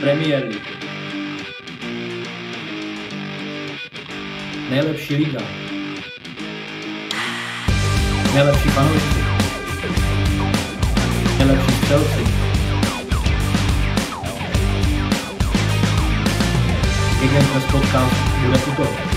Premier League. Nejlepší liga. Nejlepší fanoušci. Nejlepší střelci. Gegenpress podcast bude tuto.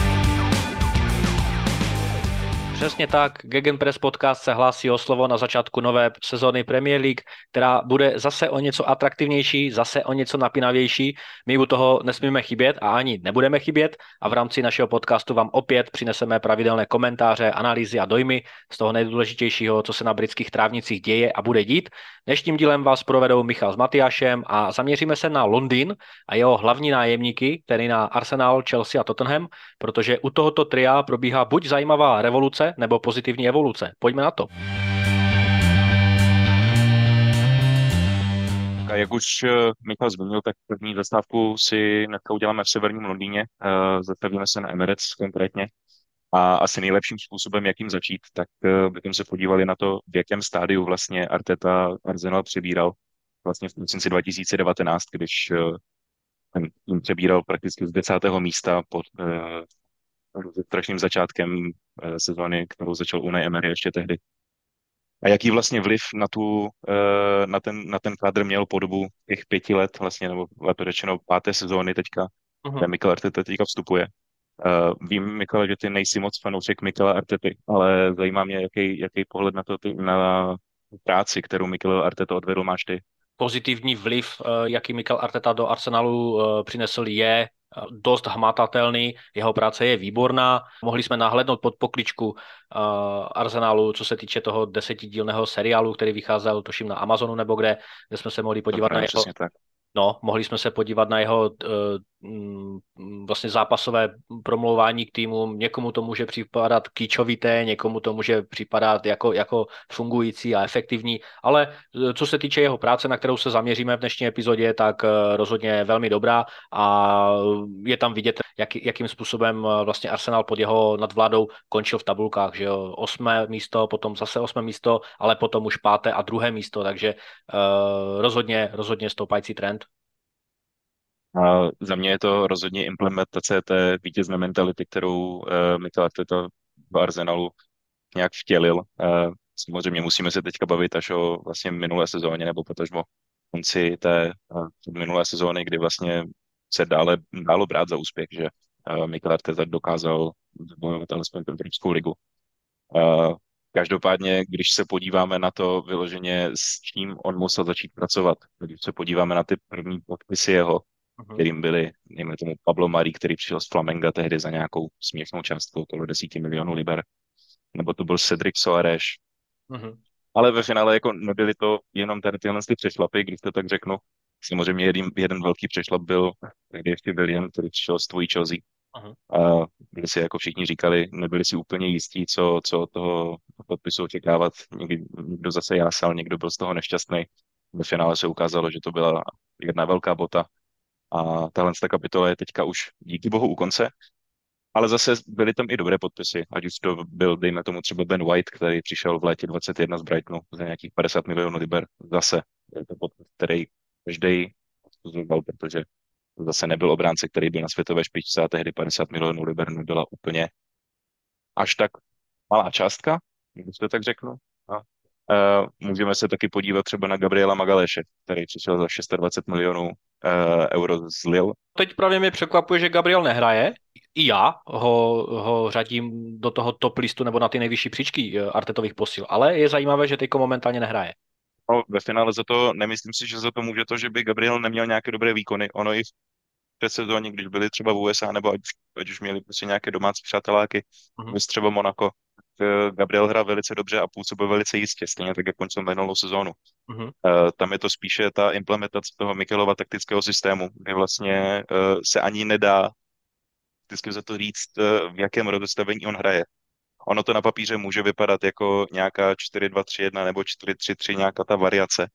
Přesně tak, Gegenpress podcast se hlásí o slovo na začátku nové sezóny Premier League, která bude zase o něco atraktivnější, zase o něco napínavější. My u toho nesmíme chybět a ani nebudeme chybět a v rámci našeho podcastu vám opět přineseme pravidelné komentáře, analýzy a dojmy z toho nejdůležitějšího, co se na britských trávnicích děje a bude dít. Dnešním dílem vás provedou Michal s Matyášem a zaměříme se na Londýn a jeho hlavní nájemníky, tedy na Arsenal, Chelsea a Tottenham, protože u tohoto tria probíhá buď zajímavá revoluce nebo pozitivní evoluce. Pojďme na to. A jak už eh, Michal zmínil, tak první zastávku si dneska uděláme v severním Londýně. Eh, zastavíme se na Emirates konkrétně. A asi nejlepším způsobem, jakým začít, tak eh, bychom se podívali na to, v jakém stádiu vlastně Arteta Arsenal přebíral vlastně v prosinci 2019, když ten přebíral prakticky z desátého místa pod strašným začátkem eh, sezóny, kterou začal Unai Emery ještě tehdy. A jaký vlastně vliv na, tu, eh, na, ten, na ten kádr měl po dobu těch pěti let, vlastně, nebo lépe řečeno páté sezóny teďka, uh-huh. kde Mikel Arteta teďka vstupuje. Uh, vím, Mikel, že ty nejsi moc fanoušek Mikela Artety, ale zajímá mě, jaký, jaký pohled na to, ty, na práci, kterou Mikel Arteta odvedl, máš ty. Pozitivní vliv, jaký Mikel Arteta do Arsenalu přinesl, je dost hmatatelný, jeho práce je výborná. Mohli jsme nahlednout pod pokličku uh, Arsenalu, co se týče toho desetidílného seriálu, který vycházel, tuším, na Amazonu nebo kde, kde jsme se mohli podívat to na jeho... Tak. No, mohli jsme se podívat na jeho uh, vlastně zápasové promlouvání k týmu. Někomu to může připadat kýčovité, někomu to může připadat jako, jako fungující a efektivní, ale e, co se týče jeho práce, na kterou se zaměříme v dnešní epizodě, tak uh, rozhodně velmi dobrá a je tam vidět, jak, jakým způsobem vlastně Arsenal pod jeho nadvládou končil v tabulkách, že jo, osmé místo, potom zase osmé místo, ale potom už páté a druhé místo, takže uh, rozhodně, rozhodně stoupající trend. A za mě je to rozhodně implementace té vítězné mentality, kterou uh, Mikel Arteta v Arsenalu nějak vtělil. Uh, samozřejmě musíme se teďka bavit až o vlastně minulé sezóně, nebo potažmo konci té uh, minulé sezóny, kdy vlastně se dále dálo brát za úspěch, že uh, Mikel Arteta dokázal zabojovat alespoň Evropskou ligu. Uh, Každopádně, když se podíváme na to vyloženě, s čím on musel začít pracovat, když se podíváme na ty první podpisy jeho, uh-huh. kterým byli, nejme tomu Pablo Mari, který přišel z Flamenga tehdy za nějakou směšnou částku, okolo 10 milionů liber, nebo to byl Cedric Soares. Uh-huh. Ale ve finále jako nebyly to jenom tady tyhle ty přešlapy, když to tak řeknu. Samozřejmě jeden, jeden velký přešlap byl, kdy ještě William, který přišel z tvojí Chelsea. Uh-huh. A byli si jako všichni říkali, nebyli si úplně jistí, co, co toho podpisu očekávat. Někdy, někdo zase jásal, někdo byl z toho nešťastný. Ve finále se ukázalo, že to byla jedna velká bota a tahle ta kapitola je teďka už díky bohu u konce. Ale zase byly tam i dobré podpisy, ať už to byl, dejme tomu třeba Ben White, který přišel v létě 21 z Brightonu za nějakých 50 milionů liber. Zase je to podpis, který každý zval, protože zase nebyl obránce, který byl na světové špičce a tehdy 50 milionů liber nebyla úplně až tak malá částka, když to tak řeknu. A, uh, můžeme se taky podívat třeba na Gabriela Magaleše, který přišel za 620 milionů euro z Lille. Teď právě mě překvapuje, že Gabriel nehraje. I já ho, ho řadím do toho top listu nebo na ty nejvyšší příčky eh, Artetových posil, ale je zajímavé, že teďko momentálně nehraje. No, ve finále za to, nemyslím si, že za to může to, že by Gabriel neměl nějaké dobré výkony. Ono i v předsezóně, když byli třeba v USA, nebo ať, ať už měli prostě nějaké domácí přáteláky, uh-huh. třeba Monaco, Gabriel hrál velice dobře a působil velice jistě, stejně tak, jak koncem minulou sezónu. Uh, tam je to spíše ta implementace toho Mikelova taktického systému, kde vlastně uh, se ani nedá vždycky za to říct, v jakém rozestavení on hraje. Ono to na papíře může vypadat jako nějaká 4-2-3-1 nebo 4-3-3, nějaká ta variace,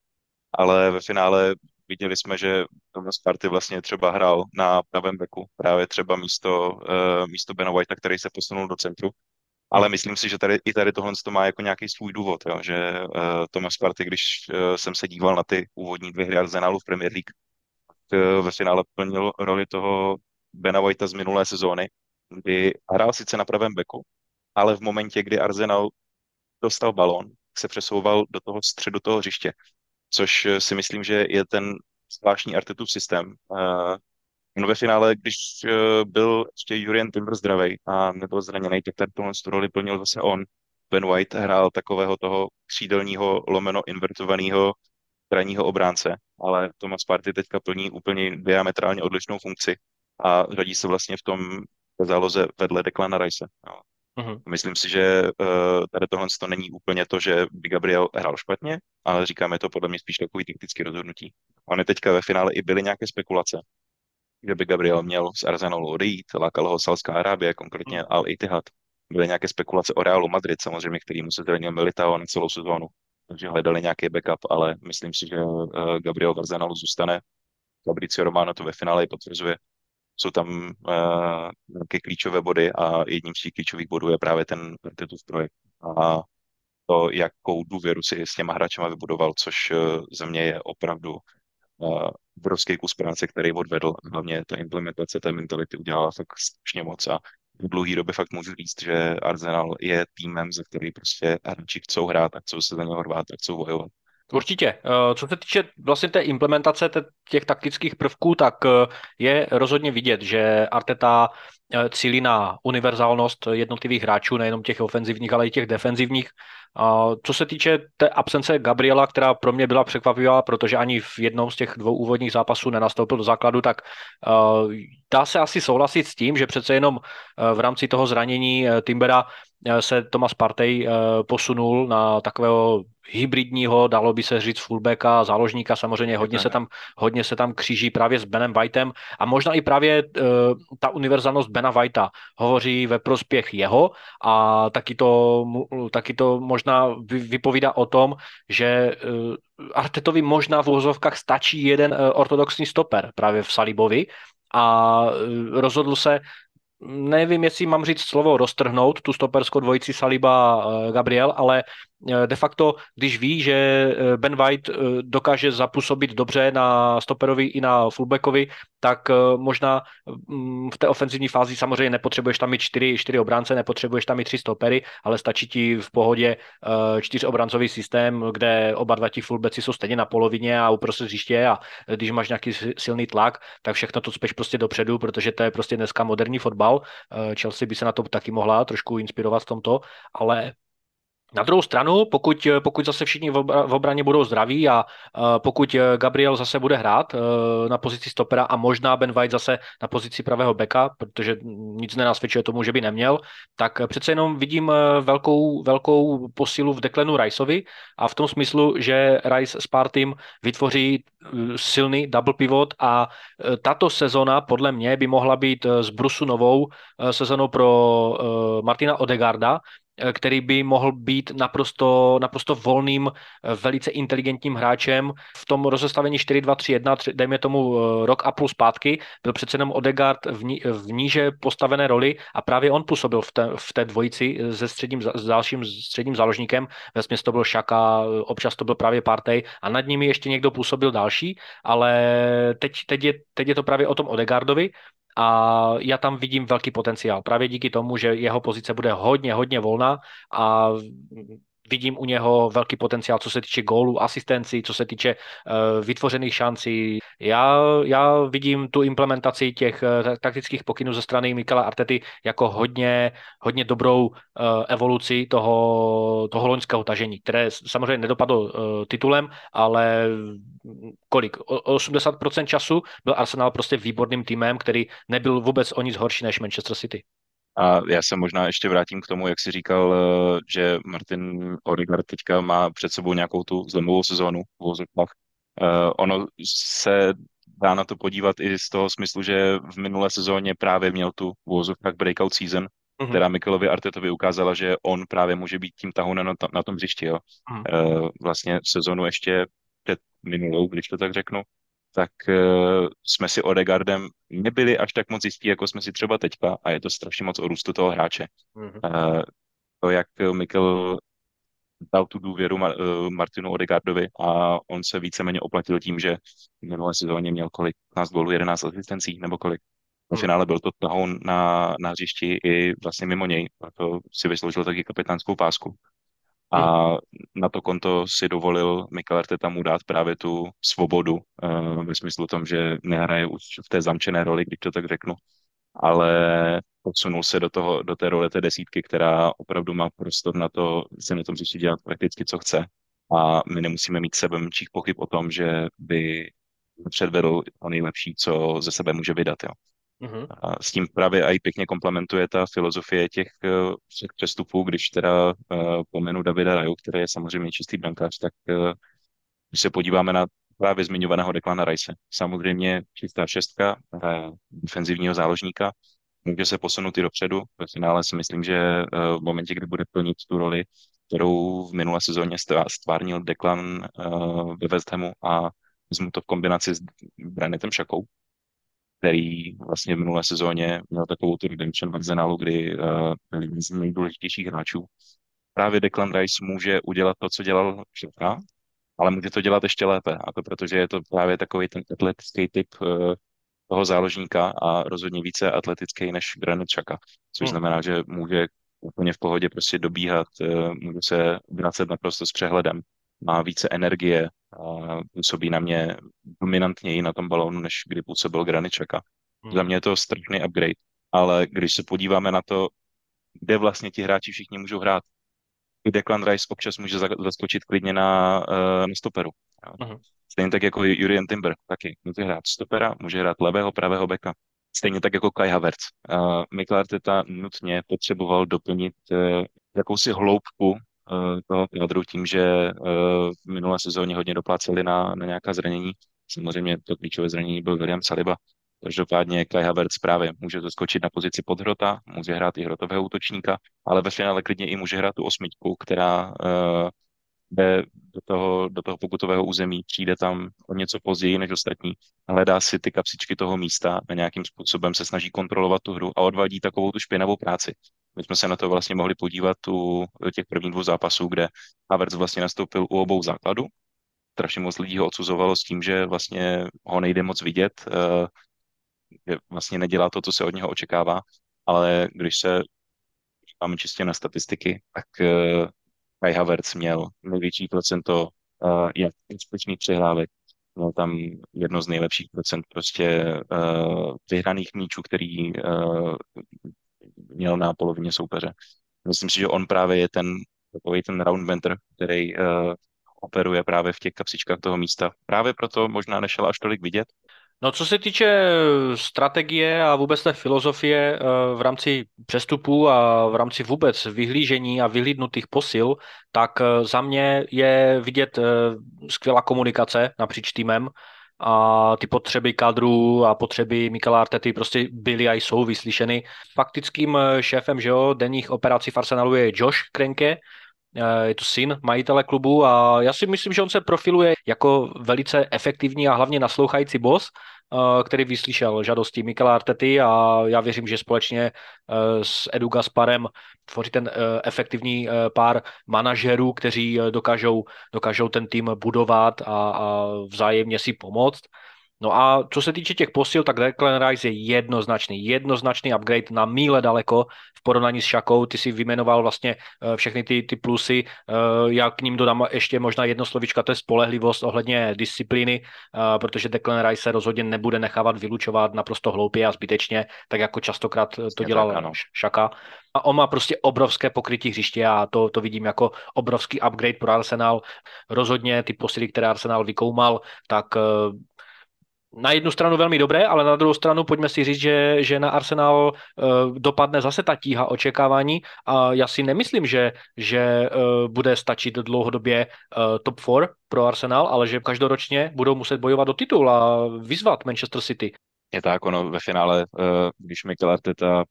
ale ve finále viděli jsme, že Thomas Party vlastně třeba hrál na pravém beku, právě třeba místo, místo Bena Whitea, který se posunul do centru. Ale myslím si, že tady, i tady tohle to má jako nějaký svůj důvod, jo, že uh, Thomas Party, když uh, jsem se díval na ty úvodní dvě hry Arsenalu v Premier League, ve finále plnil roli toho Bena Whitea z minulé sezóny, kdy hrál sice na pravém beku, ale v momentě, kdy Arsenal dostal balón, se přesouval do toho středu toho hřiště, což si myslím, že je ten zvláštní Artetův systém. No ve finále, když byl ještě Julian Timber zdravý a nebyl zraněný, tak ten tu roli plnil zase on. Ben White hrál takového toho křídelního lomeno invertovaného krajního obránce, ale Thomas Party teďka plní úplně diametrálně odlišnou funkci a řadí se vlastně v tom záloze vedle Declana Rice. No. Uh-huh. Myslím si, že uh, tady tohle to není úplně to, že by Gabriel hrál špatně, ale říkáme to podle mě spíš takový taktický rozhodnutí. Ony teďka ve finále i byly nějaké spekulace, že by Gabriel měl z Arsenalu odejít, lákal ho Salská Arábie, konkrétně uh-huh. Al Ittihad. Byly nějaké spekulace o Realu Madrid, samozřejmě, který mu se zranil Militao na celou sezónu takže hledali nějaký backup, ale myslím si, že uh, Gabriel v Arsenalu zůstane. Fabricio Romano to ve finále potvrzuje. Jsou tam uh, nějaké klíčové body a jedním z těch klíčových bodů je právě ten Artetův projekt. A to, jakou důvěru si s těma hráčema vybudoval, což uh, za mě je opravdu obrovský kus práce, který odvedl. Hlavně ta implementace té mentality udělala fakt strašně moc a v dlouhé době fakt můžu říct, že Arsenal je týmem, ze který prostě hráči chcou hrát a chcou se za něho hrát a chcou bojovat. Určitě. Eh, co se týče vlastně té implementace těch taktických prvků, tak eh, je rozhodně vidět, že Arteta eh, cílí na univerzálnost jednotlivých hráčů, nejenom těch ofenzivních, ale i těch defenzivních. Co se týče té absence Gabriela, která pro mě byla překvapivá, protože ani v jednom z těch dvou úvodních zápasů nenastoupil do základu, tak dá se asi souhlasit s tím, že přece jenom v rámci toho zranění Timbera se Thomas Partey posunul na takového hybridního, dalo by se říct fullbacka, záložníka, samozřejmě hodně se tam, hodně se tam kříží právě s Benem Whiteem. A možná i právě uh, ta univerzálnost Bena Whitea hovoří ve prospěch jeho a taky to, taky to možná vypovídá o tom, že uh, Artetovi možná v úvozovkách stačí jeden uh, ortodoxní stoper právě v Salibovi a rozhodl se nevím, jestli mám říct slovo roztrhnout tu stoperskou dvojici Saliba Gabriel, ale Eh, de facto, když ví, že eh, Ben White eh, dokáže zapůsobit dobře na stoperovi i na fullbackovi, tak možná mm, v té ofenzivní fázi samozřejmě nepotřebuješ tam mít čtyři, čtyři obránce, nepotřebuješ tam mít tři stopery, ale stačí ti v pohodě čtyř obráncový systém, kde oba dva ti fullbacki jsou stejně na polovině a uprostřed hřiště a když máš nějaký silný tlak, tak všechno to speš prostě dopředu, protože to je prostě dneska moderní fotbal. Chelsea by se na to taky mohla trošku inspirovat v tomto, ale na druhou stranu, pokud, pokud zase všichni v obraně budou zdraví a pokud Gabriel zase bude hrát na pozici stopera a možná Ben White zase na pozici pravého beka, protože nic nenasvědčuje tomu, že by neměl, tak přece jenom vidím velkou, velkou posilu v Declanu Riceovi a v tom smyslu, že Rice s Partym vytvoří silný double pivot a tato sezona podle mě by mohla být z Brusu novou sezonou pro Martina Odegarda, Eh, který by mohl být naprosto, naprosto volným, eh, velice inteligentním hráčem. V tom rozestavení 4-2-3-1, dejme tomu eh, rok a půl zpátky, byl přece jenom Odegaard v, ní, v níže postavené roli a právě on působil v té, v té dvojici se středním, s dalším středním záložníkem. Ve směs to byl Šaka, občas to byl právě Partey a nad nimi ještě někdo působil další, ale teď, teď, je, teď je to právě o tom Odegaardovi a já tam vidím velký potenciál. Právě díky tomu, že jeho pozice bude hodně, hodně volná a vidím u něho velký potenciál, co se týče gólů, asistencí, co se týče uh, vytvořených šancí. Já, já vidím tu implementaci těch uh, taktických pokynů ze strany Mikela Artety jako hodně, hodně dobrou uh, evoluci toho, toho loňského tažení, které samozřejmě nedopadlo uh, titulem, ale kolik? O 80% času byl Arsenal prostě výborným týmem, který nebyl vůbec o nic horší než Manchester City. A já se možná ještě vrátím k tomu, jak jsi říkal, eh, že Martin Odegaard teďka má před sebou nějakou tu zlomovou sezónu v vozovkách. Uh, ono se dá na to podívat i z toho smyslu, že v minulé sezóně právě měl tu v vozovkách breakout season, uh-huh. která Mikelovi Artetovi ukázala, že on právě může být tím tahounem na, na tom hřišti. Jo. Uh, vlastně sezónu ještě před minulou, když to tak řeknu, tak uh, jsme si Odegardem nebyli až tak moc jistí, jako jsme si třeba teďka a je to strašně moc o růstu toho hráče. Mm-hmm. To, jak Mikel dal tu důvěru Martinu Odegaardovi a on se víceméně oplatil tím, že v minulé sezóně měl kolik? 15 gólů, 11 asistencí nebo kolik? V hmm. finále byl to tahoun na, na hřišti i vlastně mimo něj. A to si vysloužil taky kapitánskou pásku. A hmm. na to konto si dovolil Mikel Arteta mu dát právě tu svobodu, uh, ve smyslu tom, že nehraje už v té zamčené roli, když to tak řeknu, ale posunul se do, toho, do té role té desítky, která opravdu má prostor na to si na tom říct dělat prakticky, co chce. A my nemusíme mít sebe menších pochyb o tom, že by předvedl to nejlepší, co ze sebe může vydat. Jo. Mm-hmm. A s tím právě i pěkně komplementuje ta filozofie těch uh, přestupů, když teda uh, pomenu Davida Raju, který je samozřejmě čistý brankář, tak uh, když se podíváme na právě zmiňovaného Declana Rice. Samozřejmě čistá šestka, uh, defenzivního záložníka, může se posunout i dopředu. Ve finále si myslím, že v momentě, kdy bude plnit tu roli, kterou v minulé sezóně stvárnil Declan uh, ve West Hamu a vezmu to v kombinaci s Branetem Šakou, který vlastně v minulé sezóně měl takovou tu redemption v Arsenalu, kdy uh, byl jeden z nejdůležitějších hráčů. Právě Declan Rice může udělat to, co dělal všechna, ale může to dělat ještě lépe. A to protože je to právě takový ten atletický typ uh, toho záložníka a rozhodně více atletický než Granit Xhaka, což hmm. znamená, že může úplně v pohodě prostě dobíhat, uh, může se vracet naprosto s přehledem, má více energie, působí na mě dominantněji na tom balónu, než kdy působil Graničaka. Hmm. Za mě je to strašný upgrade, ale když se podíváme na to, kde vlastně ti hráči všichni můžou hrát, i Declan Rice občas může zaskočit klidně na, eh, na stoperu. Uh-huh. Stejně tak jako Jurien Timber taky. Může hrát stopera, může hrát levého, pravého beka. Stejně tak jako Kai Havertz. Uh, Mikel Arteta nutně potřeboval doplnit uh, jakousi hloubku toho kádru tím, že eh, v minulé sezóně hodně dopláceli na, na nějaká zranění. Samozřejmě to klíčové zranění byl William Saliba, Každopádně Kai Havertz právě může zaskočit na pozici podhrota, může hrát i hrotového útočníka, ale ve finále klidně i může hrát tu osmičku, která uh, jde do toho, do toho pokutového území, přijde tam o něco později než ostatní, hledá si ty kapsičky toho místa a nějakým způsobem se snaží kontrolovat tu hru a odvádí takovou tu špinavou práci. My jsme se na to vlastně mohli podívat u těch prvních dvou zápasů, kde Havertz vlastně nastoupil u obou základů. Strašně moc lidí ho odsuzovalo s tím, že vlastně ho nejde moc vidět, eh, že vlastně nedělá to, co se od něho očekává, ale když se máme čistě na statistiky, tak eh, Kai Havertz měl největší procento uh, jak úspěšných přihrávek, měl tam jedno z nejlepších procent prostě uh, vyhraných míčů, který uh, měl na polovině soupeře. Myslím si, že on právě je ten takový ten roundbender, který uh, operuje právě v těch kapsičkách toho místa. Právě proto možná nešel až tolik vidět, No co se týče eh, strategie a vůbec té filozofie eh, v rámci přestupů a v rámci vůbec vyhlížení a vyhlídnutých posil, tak eh, za mě je vidět skvělá komunikace napříč týmem a ty potřeby kadru a potřeby Mikela Artety prostě byly a jsou vyslyšeny. Faktickým šéfem že jo, denních operací v Arsenalu je Josh Krenke, je to syn majitele klubu a já si myslím, že on se profiluje jako velice efektivní a hlavně naslouchající boss, eh, který vyslyšel žádosti Mikela Artety a já věřím, že společně eh, s Edu Gasparem tvoří ten eh, efektivní pár manažerů, kteří dokážou, dokážou ten tým budovat a, a vzájemně si pomoct. No a co se týče těch posil, tak Declan Rice je jednoznačný, jednoznačný upgrade na míle daleko v porovnání s Šakou. Ty si vymenoval vlastně eh, všechny ty, ty plusy. Eh, já k ním dodám ještě možná jedno slovička, to je spolehlivost ohledně disciplíny, eh, protože Declan Rice se rozhodně nebude nechávat vylučovat naprosto hloupě a zbytečně, tak jako častokrát to dělal tak, Šaka. A on má prostě obrovské pokrytí hřiště a to, to vidím jako obrovský upgrade pro Arsenal. Rozhodně ty posily, které Arsenal vykoumal, tak na jednu stranu velmi dobré, ale na druhou stranu pojďme si říct, že, že na Arsenal uh, dopadne zase ta tíha očekávání a já si nemyslím, že, že uh, bude stačit dlouhodobě uh, top 4 pro Arsenal, ale že každoročně budou muset bojovat o titul a vyzvat Manchester City. Je tak, ono ve finále, uh, když Mikel Arteta,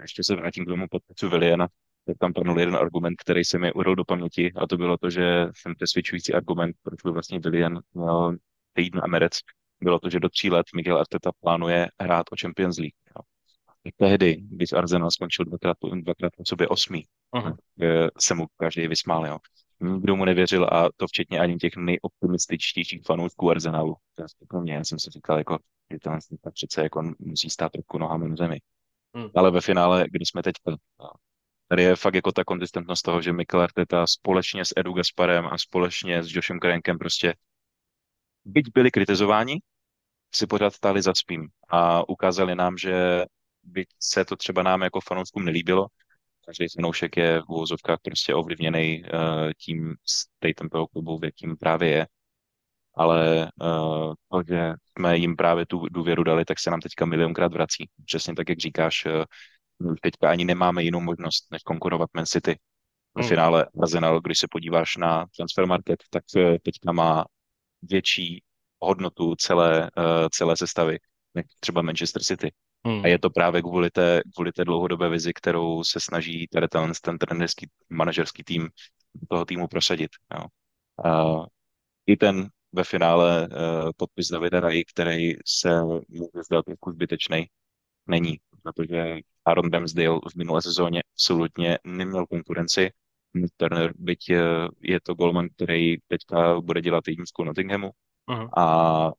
ještě se vrátím k tomu podpisu Viliana, tak tam padnul jeden argument, který se mi urol do paměti a to bylo to, že ten přesvědčující argument, proč byl vlastně Willian měl týden na Americ, bylo to, že do tří let Miguel Arteta plánuje hrát o Champions League. Jo. Tehdy, když Arsenal skončil dvakrát, dvakrát po sobě osmý, uh-huh. se mu každý vysmál, jo. Nikdo mu nevěřil a to včetně ani těch nejoptimističtějších fanoušků Arsenalu. To je mě, já jsem si říkal, jako, že to přece jako musí stát trochu nohama na zemi. Hmm. Ale ve finále, kdy jsme teď, tady je fakt jako ta konzistentnost toho, že Mikel Arteta společně s Edu Gasparem a společně s Joshem Krenkem prostě byť byli kritizováni, si pořád stáli za svým a ukázali nám, že byť se to třeba nám jako fanouškům nelíbilo, každý fanoušek je v úvozovkách prostě ovlivněný uh, tím statem toho klubu, v jakým právě je. Ale uh, to, že jsme jim právě tu důvěru dali, tak se nám teďka milionkrát vrací. Přesně tak, jak říkáš, uh, teďka ani nemáme jinou možnost, než konkurovat Man City. V hmm. finále Arsenal, když se podíváš na transfer market, tak teďka má větší hodnotu celé, uh, celé sestavy, třeba Manchester City. Hmm. A je to právě kvůli té, kvůli té dlouhodobé vizi, kterou se snaží tady ten, ten trenerský, manažerský tým toho týmu prosadit. Jo. A I ten ve finále uh, podpis Davida Rai, který se může zdát jako zbytečný, není, protože Aaron Ramsdale v minulé sezóně absolutně neměl konkurenci. Turner, byť eh, je to golman, který teďka bude dělat jedničku Nottinghamu uh-huh. a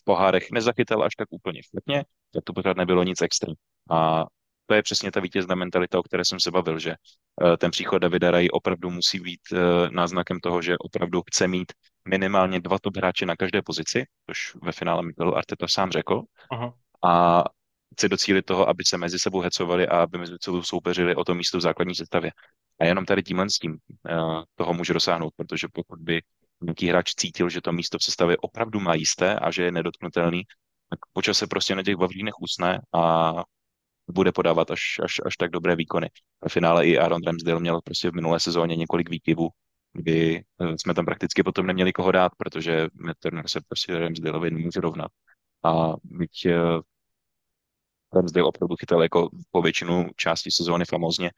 v pohárech nezachytal až tak úplně špatně, tak to pořád nebylo nic extra. A to je přesně ta vítězná mentalita, o které jsem se bavil, že eh, ten příchod Davida Rai opravdu musí být eh, náznakem toho, že opravdu chce mít minimálně dva top hráče na každé pozici, což ve finále Mikel Arteta sám řekl. Aha. A chce docílit toho, aby se mezi sebou hecovali a aby mezi sebou soupeřili o to místo v základní sestavě. A jenom tady tímhle s tím uh, toho může dosáhnout, protože pokud by nějaký hráč cítil, že to místo v sestavě opravdu má jisté a že je nedotknutelný, tak počas se prostě na těch Vavřínech usne a bude podávat až, až, až tak dobré výkony. V finále i Aaron Ramsdale měl prostě v minulé sezóně několik výkyvů, kdy eh, jsme tam prakticky potom neměli koho dát, protože Matt Turner se prostě Ramsdaleovi nemůže rovnat. A byť eh, Ramsdale opravdu chytal jako po většinu části sezóny famozně,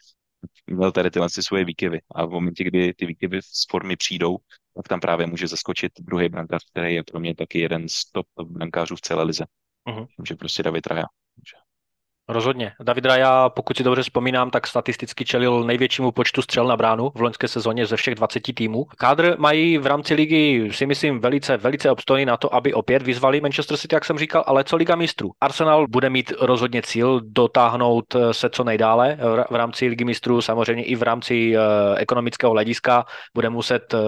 měl tady tyhle svoje výkyvy. A v momentě, kdy ty výkyvy z formy přijdou, tak tam právě může zaskočit druhý brankář, který je pro mě taky jeden z top brankářů v celé lize. Uh-huh. Že prostě David Raja. Rozhodně. David Raja, pokud si dobře vzpomínám, tak statisticky čelil největšímu počtu střel na bránu v loňské sezóně ze všech 20 týmů. Kádr mají v rámci ligy, si myslím, velice, velice obstojný na to, aby opět vyzvali Manchester City, jak jsem říkal, ale co Liga mistrů? Arsenal bude mít rozhodně cíl dotáhnout se co nejdále v rámci Ligy mistrů, samozřejmě i v rámci eh, ekonomického hlediska bude muset eh,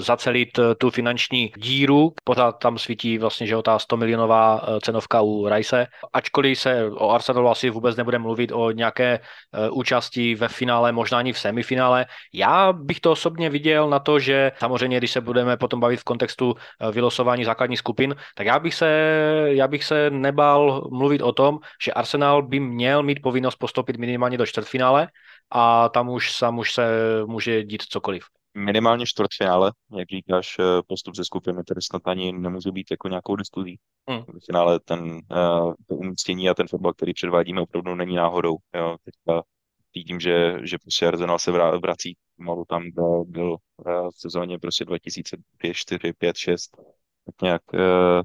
zacelit eh, tu finanční díru. Pořád tam svítí vlastně, že ta 100 milionová cenovka u Rice. Ačkoliv se o Arsenalu asi vůbec nebude mluvit o nějaké uh, účasti ve finále, možná ani v semifinále. Já bych to osobně viděl na to, že samozřejmě, když se budeme potom bavit v kontextu uh, vylosování základních skupin, tak já bych se, já bych se nebál mluvit o tom, že Arsenal by měl mít povinnost postoupit minimálně do čtvrtfinále a tam už, tam už se může dít cokoliv minimálně čtvrtfinále, jak říkáš, eh, postup ze skupiny, který snad ani nemůže být jako nějakou diskuzí. Hmm. V finále ten, uh, to umístění a ten fotbal, který předvádíme, opravdu není náhodou. Jo. Teďka vidím, že, že prostě Arsenal se vrací malu tam, kde byl v sezóně prostě 2005, 4, 5, 6. Tak nějak uh,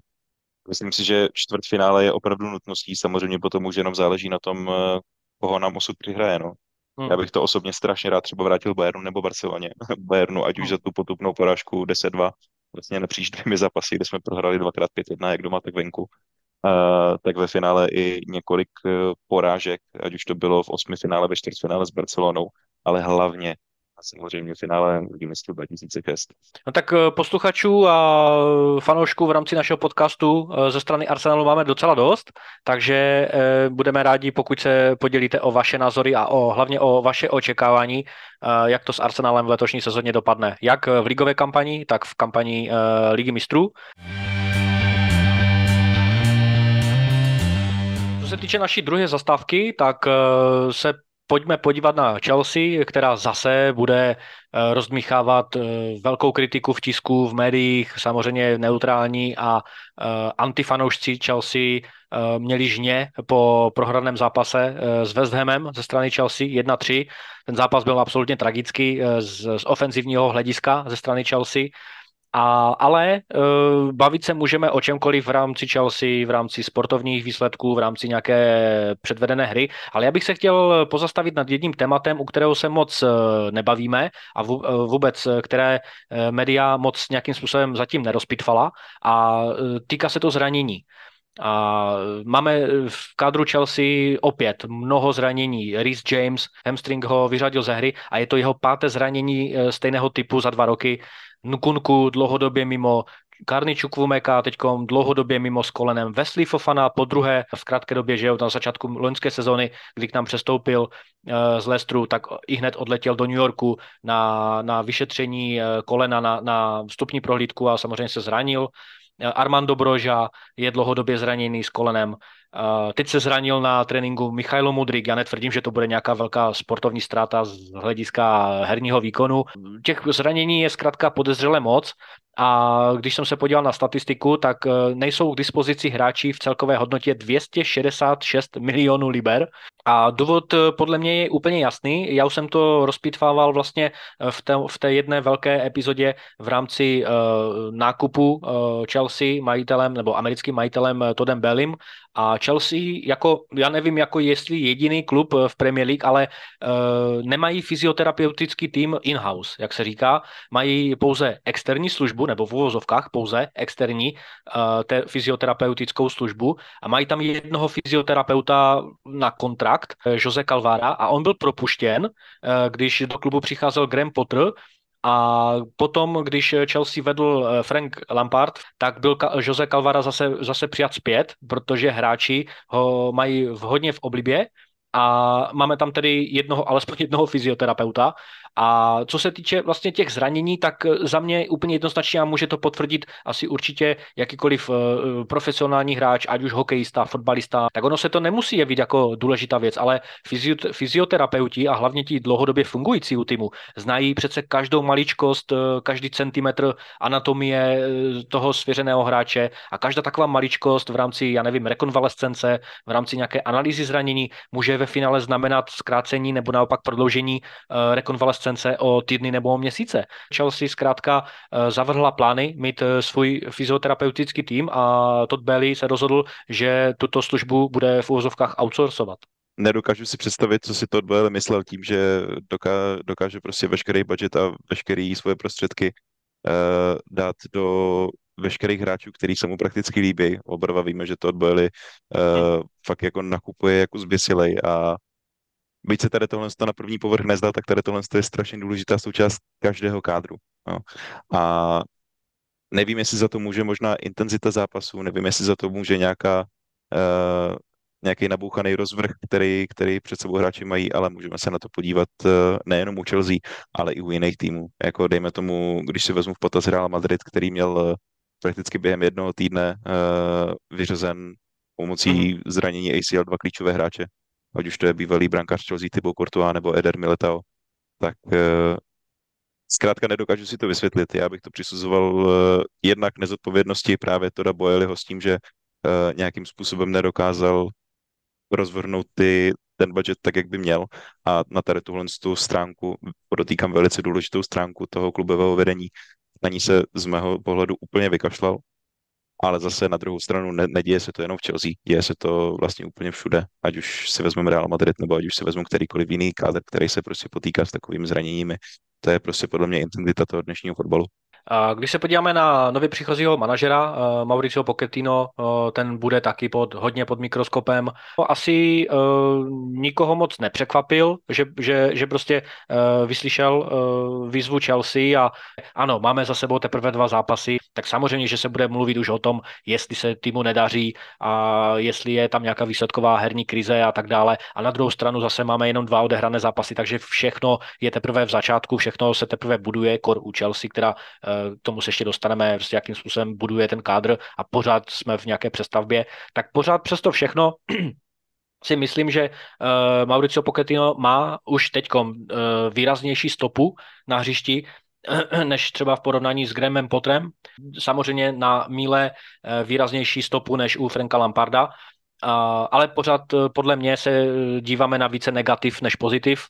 myslím si, že čtvrtfinále je opravdu nutností. Samozřejmě potom už jenom záleží na tom, koho nám osud přihraje. No. Hmm. Já bych to osobně strašně rád třeba vrátil Bayernu nebo Barceloně. Bayernu, ať už hmm. za tu potupnou porážku 10-2, vlastně napříč dvěmi zápasy, kde jsme prohrali dvakrát 5-1, jak doma, tak venku. Uh, tak ve finále i několik uh, porážek, ať už to bylo v osmi finále, ve čtvrtfinále s Barcelonou, ale hlavně samozřejmě v finále Ligy mistrů 2006. No tak eh, posluchačů a fanoušků v rámci našeho podcastu eh, ze strany Arsenalu máme docela dost, takže eh, budeme rádi, pokud se podělíte o vaše názory a o, hlavně o vaše očekávání, jak to s Arsenalem v letošní sezóně dopadne. Jak v ligové kampani, tak v kampani Ligy mistrů. Co se týče naší druhé zastávky, tak se pojďme podívat na Chelsea, která zase bude eh, rozdmíchávat eh, velkou kritiku v tisku, v médiích, samozřejmě neutrální a eh, antifanoušci Chelsea měli žně po prohraném zápase s West Hamem ze strany Chelsea 1-3. Ten zápas byl absolutně tragický z, z ofenzivního hlediska ze strany Chelsea A, ale uh, bavit se můžeme o čemkoliv v rámci Chelsea, v rámci sportovních výsledků, v rámci nějaké předvedené hry, ale já bych se chtěl pozastavit nad jedním tématem, u kterého se moc uh, nebavíme a v, uh, vůbec, které uh, média moc nějakým způsobem zatím nerozpitvala a uh, týká se to zranění. A máme v kádru Chelsea opět mnoho zranění. Rhys James, hamstring ho vyřadil ze hry a je to jeho páté zranění stejného typu za dva roky. Nukunku dlouhodobě mimo, Karny Čukvumeka teď dlouhodobě mimo s kolenem Wesley Fofana po druhé v krátké době, že na začátku loňské sezony, kdy k nám přestoupil uh, z Lestru, tak i hned odletěl do New Yorku na, na vyšetření uh, kolena, na, na vstupní prohlídku a samozřejmě se zranil. Armando Broža je dlouhodobě zraněný s kolenem. Uh, teď se zranil na tréninku Michailo Mudrik. Já netvrdím, že to bude nějaká velká sportovní ztráta z hlediska herního výkonu. Těch zranění je zkrátka podezřele moc a když jsem se podíval na statistiku, tak eh, nejsou k dispozici hráči v celkové hodnotě 266 milionů liber. A důvod eh, podle mě je úplně jasný. Já už jsem to rozpitvával vlastně eh, v té, v té jedné velké epizodě v rámci uh, nákupu uh, Chelsea majitelem nebo americkým majitelem Todem Bellim a Chelsea, jako, já nevím, jako jestli jediný klub v Premier League, ale uh, nemají fyzioterapeutický tým in-house, jak se říká. Mají pouze externí službu, nebo v uvozovkách pouze externí uh, te, fyzioterapeutickou službu. A mají tam jednoho fyzioterapeuta na kontrakt, uh, Jose Calvara, a on byl propuštěn, uh, když do klubu přicházel Graham Potter, a potom, když Chelsea vedl eh, Frank Lampard, tak byl Jose Calvara zase, zase přijat zpět, protože hráči ho mají hodně v oblibě a máme tam tedy jednoho, alespoň jednoho fyzioterapeuta. A co se týče vlastně těch zranění, tak za mě úplně jednoznačně a může to potvrdit asi určitě jakýkoliv uh, profesionální hráč, ať už hokejista, fotbalista, tak ono se to nemusí jevit jako důležitá věc, ale fyzioterapeuti a hlavně ti dlouhodobě fungující u týmu znají přece každou maličkost, každý centimetr anatomie toho svěřeného hráče a každá taková maličkost v rámci, já nevím, rekonvalescence, v rámci nějaké analýzy zranění může ve finále znamenat zkrácení nebo naopak prodloužení rekonvalescence rekonvalescence o týdny nebo o měsíce. Chelsea zkrátka eh, zavrhla plány mít eh, svůj fyzioterapeutický tým a Todd Bailey se rozhodl, že tuto službu bude v úvozovkách outsourcovat nedokážu si představit, co si Todd Bailey myslel tím, že doká, dokáže prostě veškerý budget a veškerý svoje prostředky dát do veškerých hráčů, který se mu prakticky líbí. Oba dva víme, že Todd Bailey uh, fakt jako nakupuje jako zběsilej a byť se tady tohle na první povrch nezdá, tak tady tohle je strašně důležitá součást každého kádru. No. A nevím, jestli za to může možná intenzita zápasů, nevím, jestli za to může nějaká uh, nějaký nabouchaný rozvrh, který, který před sebou hráči mají, ale můžeme se na to podívat uh, nejenom u Chelsea, ale i u jiných týmů. Jako dejme tomu, když si vezmu v potaz Real Madrid, který měl prakticky během jednoho týdne uh, vyřazen pomocí mm-hmm. zranění ACL dva klíčové hráče, ať už to je bývalý brankář Chelsea Thibaut Courtois nebo Eder Militao, tak uh, zkrátka nedokážu si to vysvětlit. Já bych to přisuzoval uh, jednak nezodpovědnosti právě Toda Boeliho s tím, že uh, nějakým způsobem nedokázal rozvrhnout ty, ten budget tak, jak by měl. A na tady tuhle tu stránku, podotýkám velice důležitou stránku toho klubového vedení, na ní se z mého pohledu úplně vykašlal ale zase na druhou stranu ne, neděje se to jenom v Chelsea, děje se to vlastně úplně všude, ať už si vezmeme Real Madrid, nebo ať už si vezmeme kterýkoliv jiný kádr, který se prostě potýká s takovými zraněními. To je prostě podle mě intenzita toho dnešního fotbalu. Když se podíváme na nově příchozího manažera, uh, Mauricio Pochettino, uh, ten bude taky pod, hodně pod mikroskopem. Asi uh, nikoho moc nepřekvapil, že, že, že prostě vyslyšel výzvu Chelsea a ano, máme za sebou teprve dva zápasy, tak samozřejmě, že se bude mluvit už o tom, jestli se týmu nedaří a jestli je tam nějaká výsledková herní krize a tak dále. A na druhou stranu zase máme jenom dva odehrané zápasy, takže všechno je teprve v začátku, všechno se teprve buduje, kor u Chelsea, která k tomu se ještě dostaneme, prostě jakým způsobem buduje ten kádr a pořád jsme v nějaké přestavbě, tak pořád přesto všechno si myslím, že uh, Mauricio Pochettino má už teď uh, výraznější stopu na hřišti, než třeba v porovnání s Graham Potrem. Samozřejmě na míle výraznější stopu než u Franka Lamparda, ale pořád podle mě se díváme na více negativ než pozitiv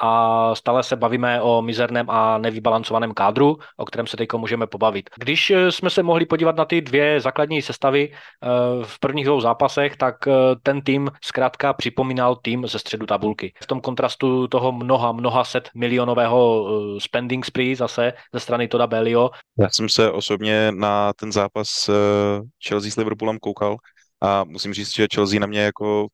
a stále se bavíme o mizerném a nevybalancovaném kádru, o kterém se teď můžeme pobavit. Když eh, jsme se mohli podívat na ty dvě základní sestavy v prvních dvou zápasech, tak ten tým zkrátka připomínal tým ze středu tabulky. V tom kontrastu toho mnoha, mnoha set milionového spending spree zase ze strany Toda Belio. Já jsem se osobně na ten zápas Chelsea s Liverpoolem koukal a musím říct, že Chelsea na mě jako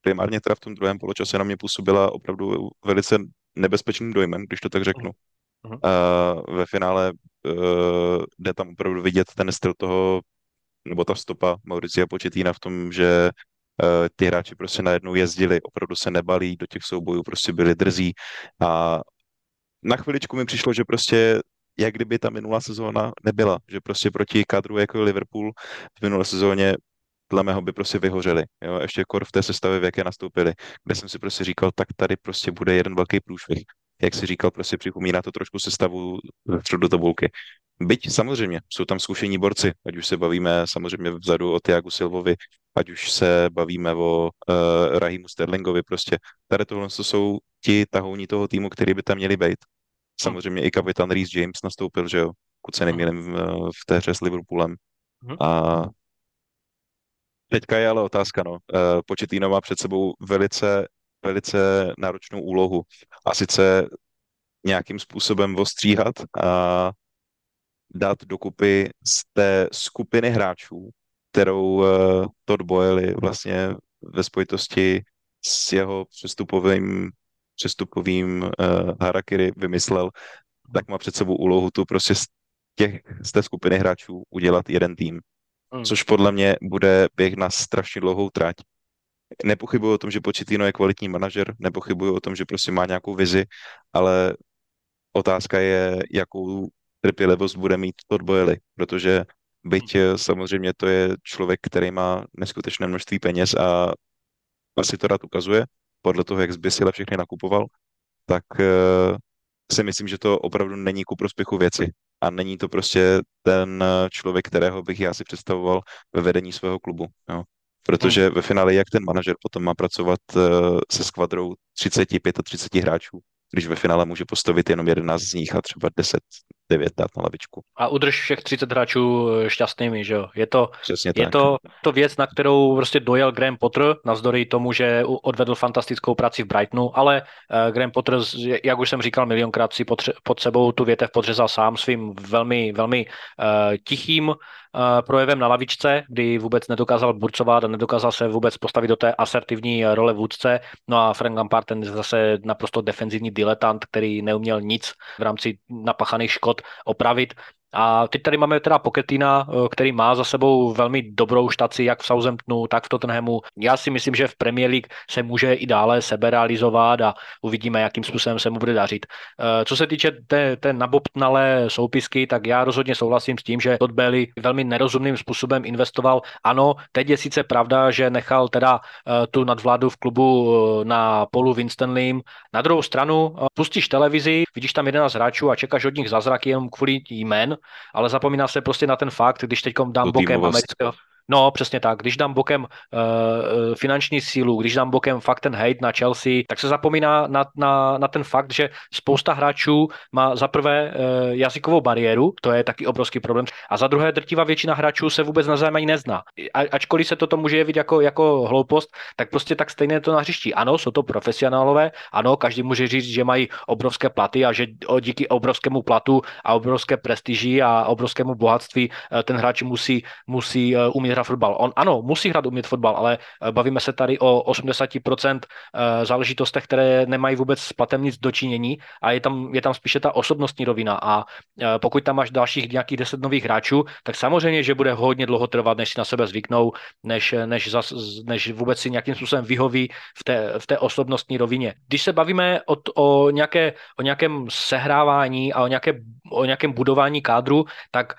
primárně teda v tom druhém poločase na mě působila opravdu velice nebezpečným dojmem, když to tak řeknu. Uh-huh. Uh, ve finále uh, jde tam opravdu vidět ten styl toho, nebo ta stopa Mauricia Početína v tom, že uh, ty hráči prostě najednou jezdili, opravdu se nebalí, do těch soubojů prostě byli drzí a na chviličku mi přišlo, že prostě jak kdyby ta minulá sezóna nebyla, že prostě proti kadru jako Liverpool v minulé sezóně dle mého by prostě vyhořeli. Jo? Ještě kor v té sestavě, v jaké nastoupili, kde jsem si prostě říkal, tak tady prostě bude jeden velký průšvih. Jak si říkal, prostě připomíná to trošku sestavu středu tabulky. Byť samozřejmě jsou tam zkušení borci, ať už se bavíme samozřejmě vzadu o Tiagu Silvovi, ať už se bavíme o uh, Rahimu Sterlingovi, prostě tady tohle jsou ti tahouní toho týmu, který by tam měli být. Samozřejmě i kapitán Reece James nastoupil, že jo, pokud se nemýlím v, v té hře s Liverpoolem. Mhm. A Teďka je ale otázka, no. Eh, Početíno má před sebou velice, velice náročnou úlohu a sice nějakým způsobem ostříhat a dát dokupy z té skupiny hráčů, kterou uh, Todd Boyle vlastně ve spojitosti s jeho přestupovým, přestupovým uh, harakiri vymyslel, tak má před sebou úlohu tu prostě z, těch, z té skupiny hráčů udělat jeden tým hmm. což podle mě bude běh na strašně dlouhou trať. Nepochybuji o tom, že Početino je kvalitní manažer, nepochybuji o tom, že prostě má nějakou vizi, ale otázka je, jakou trpělivost bude mít Todd Boehly, protože byť hmm. samozřejmě to je člověk, který má neskutečné množství peněz a asi to rád ukazuje, podle toho, jak zbysile všechny nakupoval, tak uh, si myslím, že to opravdu není ku prospěchu věci a není to prostě ten eh, člověk, kterého bych já si představoval ve vedení svého klubu. Jo. Protože hmm. ve finále jak ten manažer potom má pracovat uh, se skvadrou 30, 35 hráčů, když ve finále může postavit jenom 11 z nich a třeba 10, 9 dát na lavičku. A udrž všech 30 hráčů eh, šťastnými, že jo? Je to, je to, to věc, na kterou prostě dojel Graham Potter, navzdory tomu, že odvedl fantastickou práci v Brightonu, ale uh, Graham Potter, jak už jsem říkal milionkrát, si pod, pod sebou tu větev podřezal sám svým velmi, velmi uh, tichým, projevem na lavičce, kdy vůbec nedokázal burcovat a nedokázal se vůbec postavit do té asertivní role vůdce. No a Frank Lampard ten zase naprosto defenzivní diletant, který neuměl nic v rámci napachaných škod opravit. A teď tady máme teda Poketina, eh, který má za sebou velmi dobrou štaci jak v Southamptonu, tak v Tottenhamu. Já si myslím, že v Premier League se může i dále sebe realizovat a uvidíme, jakým způsobem se mu bude dařit. Eh, co se týče té, té nabobtnalé soupisky, tak já rozhodně souhlasím s tím, že Todd Bailey velmi nerozumným způsobem investoval. Ano, teď je sice pravda, že nechal teda eh, tu nadvládu v klubu na polu Winstanleym. Na druhou stranu pustíš televizi, vidíš tam 11 hráčů a čekáš od nich zázraky jenom kvůli jmén, ale zapomíná se prostě na ten fakt, když teď dám bokem amerického, No, přesně tak. Když dám bokem uh, finanční sílu, když dám bokem fakt ten hate na Chelsea, tak se zapomíná na, na, na ten fakt, že spousta hráčů má za prvé uh, jazykovou bariéru, to je taky obrovský problém, a za druhé drtivá většina hráčů se vůbec navzájem ani nezná. A, ačkoliv se toto může jevit jako, jako hloupost, tak prostě tak stejně to na hřišti. Ano, jsou to profesionálové, ano, každý může říct, že mají obrovské platy a že díky obrovskému platu a obrovské prestiži a obrovskému bohatství ten hráč musí, musí umět hrát fotbal. On ano, musí hrát umět fotbal, ale eh, bavíme se tady o 80% eh, záležitostech, které nemají vůbec s platem nic dočinění a je tam, je tam spíše ta osobnostní rovina a eh, pokud tam máš dalších nějakých 10 nových hráčů, tak samozřejmě, že bude hodně dlouho trvat, než si na sebe zvyknou, než, než, zas, než vůbec si nějakým způsobem vyhoví v té, v té osobnostní rovině. Když se bavíme o, o, nějaké, o nějakém sehrávání a o, nějaké, o nějakém budování kádru, tak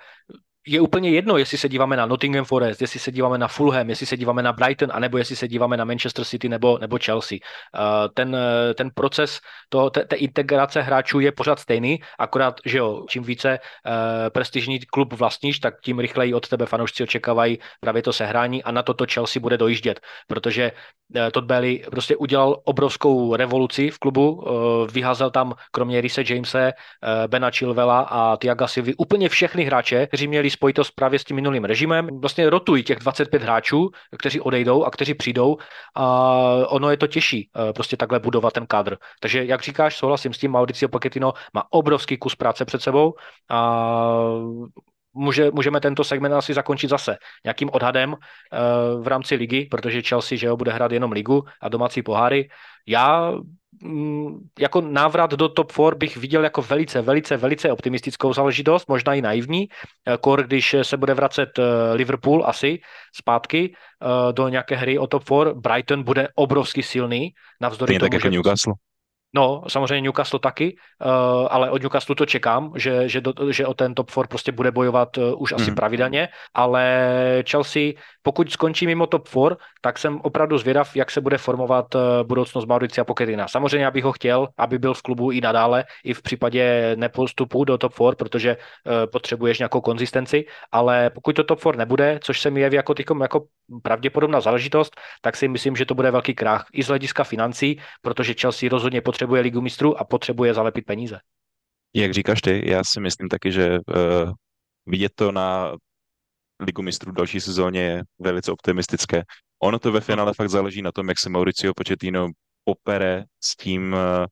je úplně jedno, jestli se díváme na Nottingham Forest, jestli se díváme na Fulham, jestli se díváme na Brighton, anebo jestli se díváme na Manchester City nebo, nebo Chelsea. Eh, ten, eh, ten proces toho, té, té integrace hráčů je pořád stejný, akorát, že jo, čím více uh, prestižní klub vlastníš, tak tím rychleji od tebe fanoušci očekávají právě to sehrání a na toto Chelsea bude dojíždět, protože Todd Bailey prostě udělal obrovskou revoluci v klubu, vyházel tam kromě Rise Jamese, Bena Chilvela a Tiaga Silvy úplně všechny hráče, kteří měli spojitost právě s tím minulým režimem. Vlastně rotují těch 25 hráčů, kteří odejdou a kteří přijdou a ono je to těžší eh, prostě takhle budovat ten kádr. Takže jak říkáš, souhlasím s tím, Mauricio Pochettino má obrovský kus práce před sebou a může, můžeme tento segment asi zakončit zase nějakým odhadem uh, v rámci ligy, protože Chelsea že jo, bude hrát jenom ligu a domácí poháry. Já jako návrat do top 4 bych viděl jako velice, velice, velice optimistickou záležitost, možná i naivní, eh, kor, když se bude vracet eh, Liverpool asi zpátky eh, do nějaké hry o top 4, Brighton bude obrovsky silný, navzdory tomu, tak jako že... Newcastle. No, samozřejmě Newcastle taky, uh, ale od Newcastle to čekám, že, že, do, že o ten top 4 prostě bude bojovat uh, už asi mm. pravidelně, ale Chelsea, pokud skončí mimo top 4, tak jsem opravdu zvědav, jak se bude formovat uh, budoucnost Mauricia Pochettina. Samozřejmě, abych ho chtěl, aby byl v klubu i nadále, i v případě nepostupu do top 4, protože potřebuješ nějakou konzistenci, ale pokud to top 4 nebude, což se mi jeví jako, tykom, jako pravděpodobná záležitost, tak si myslím, že to bude velký krach i z hlediska financí, protože Chelsea rozhodně potřebuje potřebuje ligu mistrů a potřebuje zalepit peníze. Jak říkáš ty, já si myslím taky, že uh, vidět to na ligu mistrů další sezóně je velice optimistické. Ono to ve finále fakt záleží na tom, jak se Mauricio Pochettino popere s tím uh,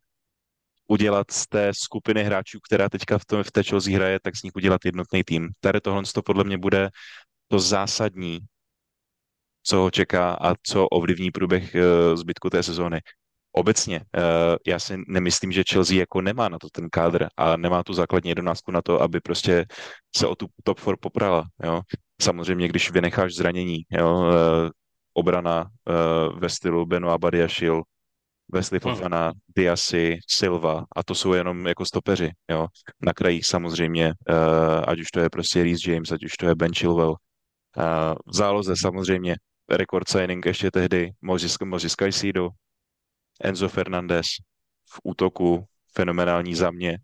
udělat z té skupiny hráčů, která teďka v, tom, v té Chelsea hraje, tak z nich udělat jednotný tým. Tady tohle to podle mě bude to zásadní, co ho čeká a co ovlivní průběh uh, zbytku té sezóny obecně, uh, já si nemyslím, že Chelsea jako nemá na to ten kádr a nemá tu základní jedenáctku na to, aby prostě se o tu top 4 poprala, jo. Samozřejmě, když vynecháš zranění, jo, uh, obrana uh, ve stylu Benoit Badiashil, Wesley hmm. Fofana, hmm. Diasi, Silva a to jsou jenom jako stopeři, jo. Na krajích samozřejmě, uh, ať už to je prostě Reece James, ať už to je Ben Chilwell. Uh, v záloze samozřejmě rekord signing ještě tehdy Moses, Moses Caicedo, Enzo Fernandez v útoku, fenomenální za mě,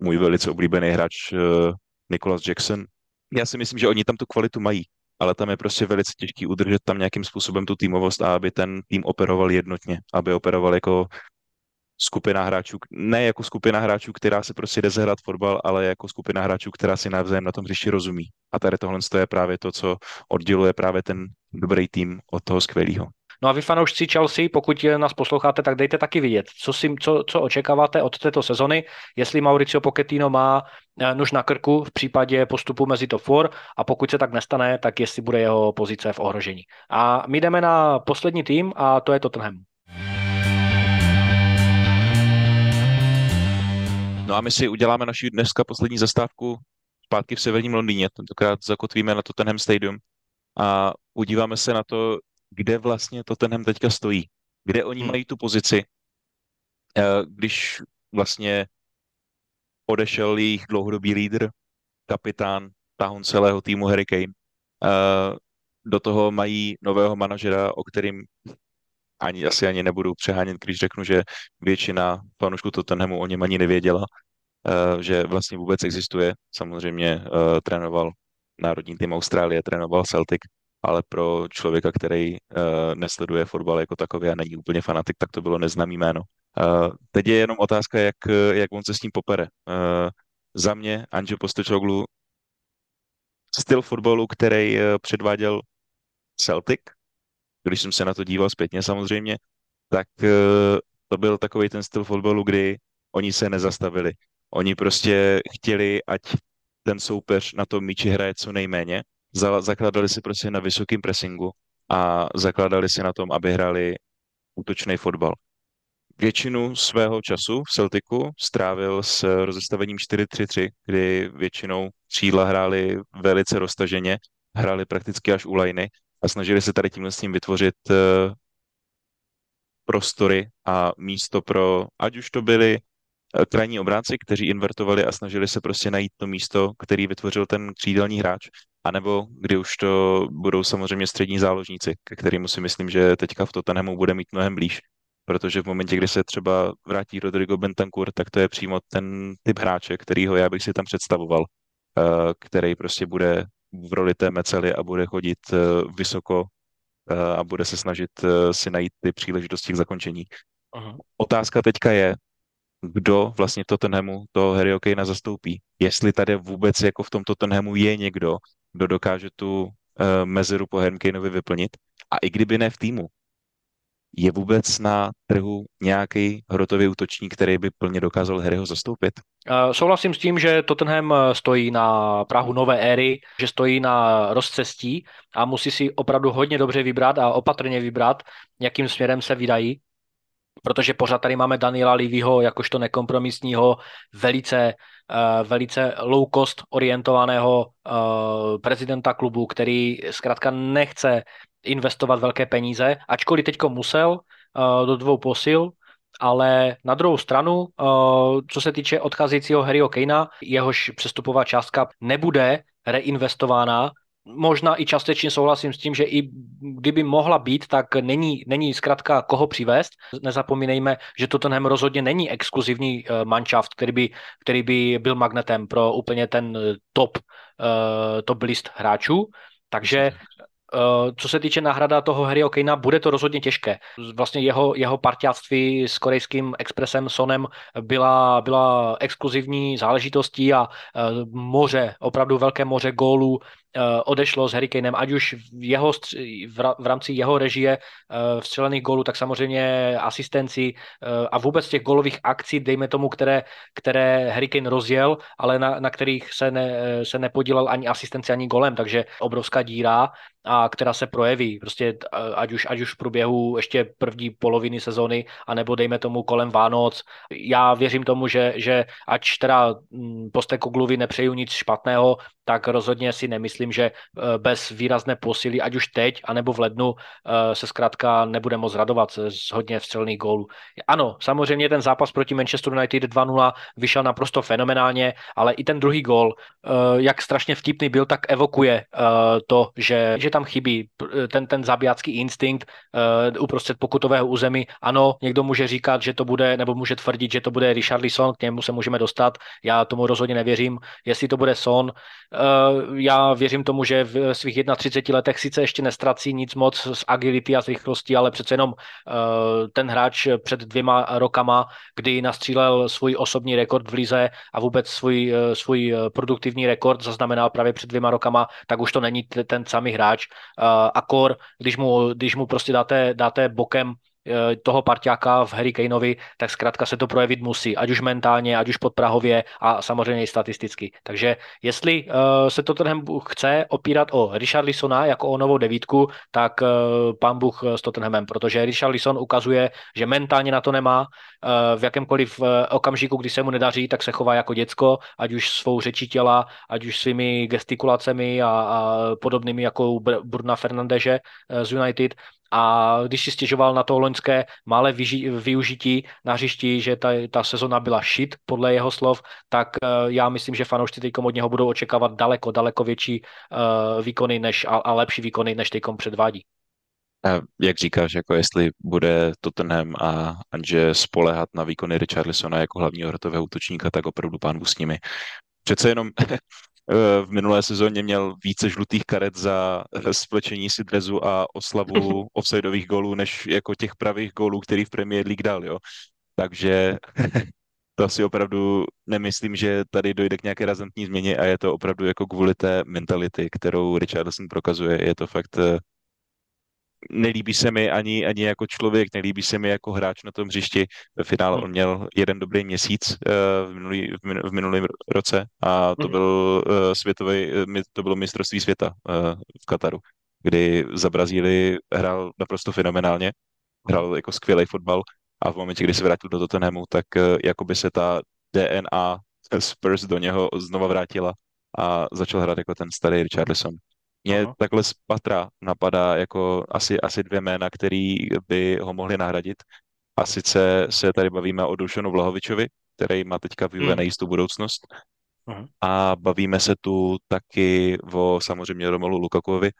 můj velice oblíbený hráč uh, Nicholas Jackson. Já si myslím, že oni tam tu kvalitu mají, ale tam je prostě velice těžký udržet tam nějakým způsobem tu týmovost a aby ten tým operoval jednotně, aby operoval jako skupina hráčů, ne jako skupina hráčů, která se prostě jde zahrát fotbal, ale jako skupina hráčů, která si navzájem na tom hřišti rozumí. A tady tohle je právě to, co odděluje právě ten dobrý tým od toho skvělého. No a vy fanoušci Chelsea, pokud nás posloucháte, tak dejte taky vidět, co, si, co, co očekáváte od této sezony, jestli Mauricio Pochettino má eh, nož na krku v případě postupu mezi top 4 a pokud se tak nestane, tak jestli bude jeho pozice v ohrožení. A my jdeme na poslední tým a to je Tottenham. No a my si uděláme naši dneska poslední zastávku zpátky v severním Londýně. Tentokrát zakotvíme na Tottenham Stadium a udíváme se na to, kde vlastně Tottenham teďka stojí, kde oni hmm. mají tu pozici, eh, když vlastně odešel jejich dlouhodobý lídr, kapitán, tahon celého týmu Harry Kane. Eh, do toho mají nového manažera, o kterým ani, asi ani nebudu přehánět, když řeknu, že většina fanoušků Tottenhamu o něm ani nevěděla, eh, že vlastně vůbec existuje. Samozřejmě trénoval národní tým Austrálie, trénoval Celtic, ale pro člověka, který uh, nesleduje fotbal jako takový a není úplně fanatik, tak to bylo neznámý jméno. Uh, teď je jenom otázka, jak, jak on se s tím popere. Uh, za mě Anže Postečoglu styl fotbalu, který předváděl Celtic, když jsem se na to díval zpětně samozřejmě, tak to byl takový ten styl fotbalu, kdy oni se nezastavili. Oni prostě chtěli, ať ten soupeř na tom míči hraje co nejméně zakládali si prostě na vysokém pressingu a zakládali si na tom, aby hráli útočný fotbal. Většinu svého času v Celticu strávil s rozestavením 4-3-3, kdy většinou křídla hráli velice roztaženě, hráli prakticky až u lajny a snažili se tady tímhle s tím vytvořit uh, prostory a místo pro, ať už to byli eh, krajní obránci, kteří invertovali a snažili se prostě najít to místo, který vytvořil ten křídelní hráč, anebo kdy už to budou samozřejmě střední záložníci, ke kterým si myslím, že teďka v Tottenhamu bude mít mnohem blíž, protože v momentě, kdy se třeba vrátí Rodrigo Bentancur, tak to je přímo ten typ hráče, kterýho já bych si tam představoval, eh, který prostě bude v roli té mecely a bude chodit eh, vysoko eh, a bude se snažit si najít ty příležitosti k zakončení. Aha. Otázka teďka je, kdo vlastně v Tottenhamu toho Harryho Kanea zastoupí. Jestli tady vůbec jako v tom Tottenhamu je někdo, kdo dokáže tu uh, mezeru po Harry Kaneovi vyplnit. A i kdyby ne v týmu, je vůbec na trhu nějaký hrotový útočník, který by plně dokázal Harryho zastoupit? Uh, souhlasím s tím, že Tottenham eh, stojí na Prahu nové éry, že stojí na rozcestí a musí si opravdu hodně dobře vybrat a opatrně vybrat, jakým směrem se vydají protože pořád tady máme Daniela Livyho jakožto nekompromisního, velice, uh, velice low cost orientovaného uh, prezidenta klubu, který zkrátka nechce investovat velké peníze, ačkoliv teďko musel uh, do dvou posil, ale na druhou stranu, co se týče odcházejícího Harryho Kanea, jehož přestupová částka nebude reinvestována možná i částečně souhlasím s tím, že i kdyby mohla být, tak není, není zkrátka koho přivést. Nezapomínejme, že Tottenham rozhodně není exkluzivní eh, manšaft, který by, který by byl magnetem pro úplně ten eh, top, uh, top list hráčů. Takže co se týče náhrada toho Harryho Kanea, bude to rozhodně těžké. Vlastně jeho, jeho partiáctví s korejským expresem Sonem byla, byla exkluzivní záležitostí a moře, opravdu velké moře gólů Eh, odešlo s Harry Kanem, ať už v, jeho, v rámci jeho režie eh, vstřelených gólů, tak samozřejmě asistenci eh, a vůbec těch gólových akcí, dejme tomu, které, které Harry Kane rozjel, ale na, na kterých se, ne, se nepodílel ani asistenci, ani golem, takže obrovská díra a která se projeví, prostě ať už, ať už v průběhu ještě první poloviny sezóny, anebo dejme tomu kolem Vánoc. Já věřím tomu, že, že ač teda hm, Postekogluvi nepřeju nic špatného, tak rozhodně si nemyslím, že eh, bez výrazné posily, ať už teď, anebo v lednu, eh, se zkrátka nebude moc radovat z hodně vstřelných gólů. Ano, samozřejmě ten zápas proti Manchester United 2-0 vyšel naprosto fenomenálně, ale i ten druhý gól, eh, jak strašně vtipný byl, tak evokuje to, že, že tam chybí ten, ten zabijácký instinkt uprostřed pokutového území. Ano, někdo může říkat, že to bude, nebo může tvrdit, že to bude Richard Lisson, k němu se můžeme dostat. Já tomu rozhodně nevěřím. Jestli to bude Son, já věřím tomu, že v svých 31 letech sice ještě nestrací nic moc z agility a z rychlosti, ale přece jenom eh, ten hráč před dvěma rokama, kdy nastřílel svůj osobní rekord v lize a vůbec svůj, eh, svůj produktivní rekord zaznamenal právě před dvěma rokama, tak už to není ten samý hráč. Akor, když mu, když mu prostě dáte, dáte bokem Eh, toho parťáka v Harry Kaneovi, tak zkrátka se to projevit musí, ať už mentálně, ať už podprahově a samozřejmě i statisticky. Takže jestli uh, se Tottenham chce opírat o Richarlisona jako o novou devítku, tak uh, pán Bůh s Tottenhamem, protože Richarlison ukazuje, že mentálně na to nemá, uh, v jakémkoliv okamžiku, kdy se mu nedaří, tak se chová jako děcko, ať už svou řečí těla, ať už svými gestikulacemi a, a podobnými jako Bruna Fernandeže z United, a když si stěžoval na to loňské malé využití na hřišti, že ta, ta sezona byla shit, podle jeho slov, tak uh, já myslím, že fanoušci teď od něho budou očekávat daleko, daleko větší uh, výkony než, a, a lepší výkony, než teď předvádí. A jak říkáš, jako jestli bude Tottenham a Anže spolehat na výkony Richarlisona jako hlavního hrotového útočníka, tak opravdu pán s nimi. Přece jenom v minulé sezóně měl více žlutých karet za splečení si drezu a oslavu offsideových gólů, než jako těch pravých gólů, který v Premier League dal, jo. Takže to si opravdu nemyslím, že tady dojde k nějaké razantní změně a je to opravdu jako kvůli té mentality, kterou Richardson prokazuje. Je to fakt eh, nelíbí se mi ani, ani jako člověk, nelíbí se mi jako hráč na tom hřišti. Ve finále hmm. on měl jeden dobrý měsíc uh, v, minulý, v minulém roce a to hmm. byl uh, světový, uh, to bylo mistrovství světa uh, v Kataru, kdy za Brazílii hrál naprosto fenomenálně, hrál jako skvělý fotbal a v momentě, kdy se vrátil do Tottenhamu, tak uh, jako by se ta DNA Spurs do něho znova vrátila a začal hrát jako ten starý Richarlison. Mě Aha. takhle z patra napadá jako asi, asi dvě jména, který by ho mohli nahradit. A sice se tady bavíme o Dušanu Vlahovičovi, který má teďka v Juve hmm. nejistou budoucnost. Mhm. a bavíme se tu taky o samozřejmě Romelu Lukakuovi.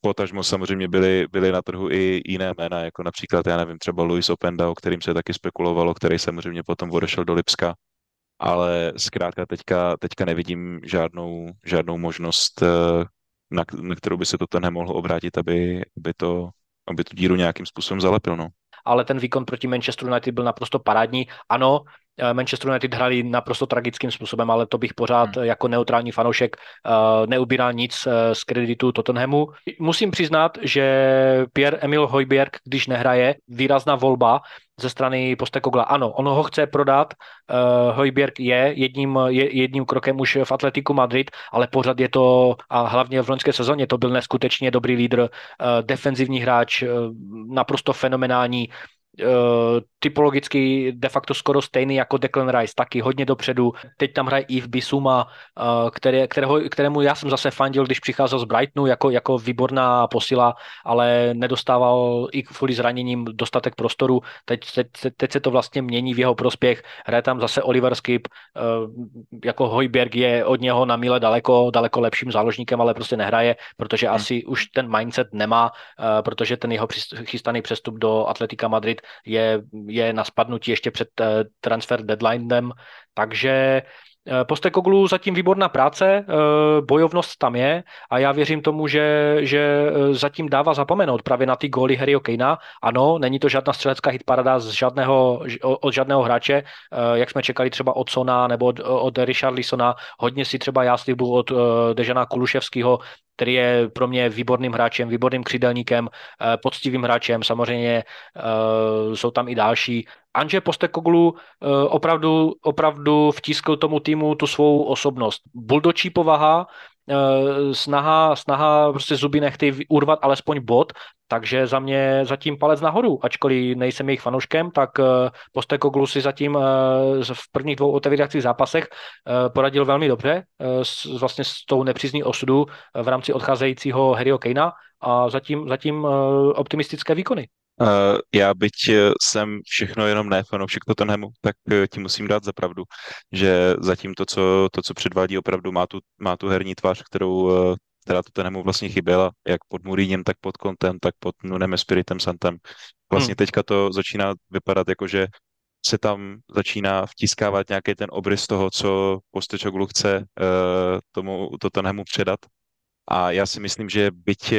Potažmo samozřejmě byly, byly na trhu i jiné jména, jako například, já nevím, třeba Luis Openda, o kterým se taky spekulovalo, který samozřejmě potom odešel do Lipska, ale zkrátka teďka, teďka nevidím žádnou, žádnou možnost, eh, na, na kterou by se to ten mohl obrátit, aby, aby, to, aby tu díru nějakým způsobem zalepil. No. ale ten výkon proti Manchesteru United byl naprosto parádní. Ano, eh, Manchester United hrali naprosto tragickým způsobem, ale to bych pořád Hmm. jako neutrální fanoušek eh, neubíral nic z kreditu Tottenhamu. Musím přiznat, že Pierre-Emil Hojbjerg, když nehraje, výrazná volba ze strany Postekogla. Ano, on ho chce prodat. Uh, Hojbjerg je jedním, je jedním krokem už v Atletiku Madrid, ale pořád je to, a hlavně v loňské sezóně, to byl neskutečně dobrý lídr, uh, defenzivní hráč, uh, naprosto fenomenální, uh, typologicky de facto skoro stejný jako Declan Rice, taky hodně dopředu. Teď tam hraje Yves Bisuma, uh, které, kterého, kterému já jsem zase fandil, když přicházel z Brightonu jako, jako výborná posila, ale nedostával i kvůli zraněním dostatek prostoru. Teď, teď, teď se to vlastně mění v jeho prospěch. Hraje tam zase Oliver Skip, uh, jako Hojberg je od něho na míle daleko, daleko lepším záložníkem, ale prostě nehraje, protože Hmm. asi už ten mindset nemá, protože ten jeho chystaný přestup do Atletika Madrid je, je na spadnutí ještě před uh, transfer deadlinem, takže eh, Postekoglu zatím výborná práce, eh, bojovnost tam je a já věřím tomu, že, že eh, zatím dává zapomenout právě na ty góly Harryho Kanea. Ano, není to žádná střelecká hitparada z žádného, od žádného hráče, eh, jak jsme čekali třeba od Sona nebo od, od Richarlisona. Hodně si třeba já slibuju od eh, Dežana Kuluševského, který je pro mě výborným hráčem, výborným křídelníkem, eh, poctivým hráčem, samozřejmě eh, jsou tam i další. Anže Postekoglu eh, opravdu, opravdu vtiskl tomu týmu tu svou osobnost. Buldočí povaha, eh, snaha, snaha prostě zuby nechty urvat alespoň bod, takže za mě zatím palec nahoru, ačkoliv nejsem jejich fanouškem, tak eh, Postekoglu si zatím v prvních dvou otevíracích zápasech poradil velmi dobře s, vlastně s tou nepřízní osudu v rámci odcházejícího Harryho Kanea a zatím, zatím optimistické výkony. Uh, já byť eh, jsem všechno jenom ne fanoušek Tottenhamu, tak eh, ti musím dát za pravdu, že zatím to, co, to, co předvádí, opravdu má tu, má tu herní tvář, kterou, která Tottenhamu vlastně chyběla, jak pod Mourinhem, tak pod Contem, tak pod Nunem Espiritem Santem. Vlastně Hmm. teďka to začíná vypadat jako, že se tam začíná vtiskávat nějaký ten obrys toho, co Postečoglu chce uh, tomu Tottenhamu předat. A já si myslím, že byť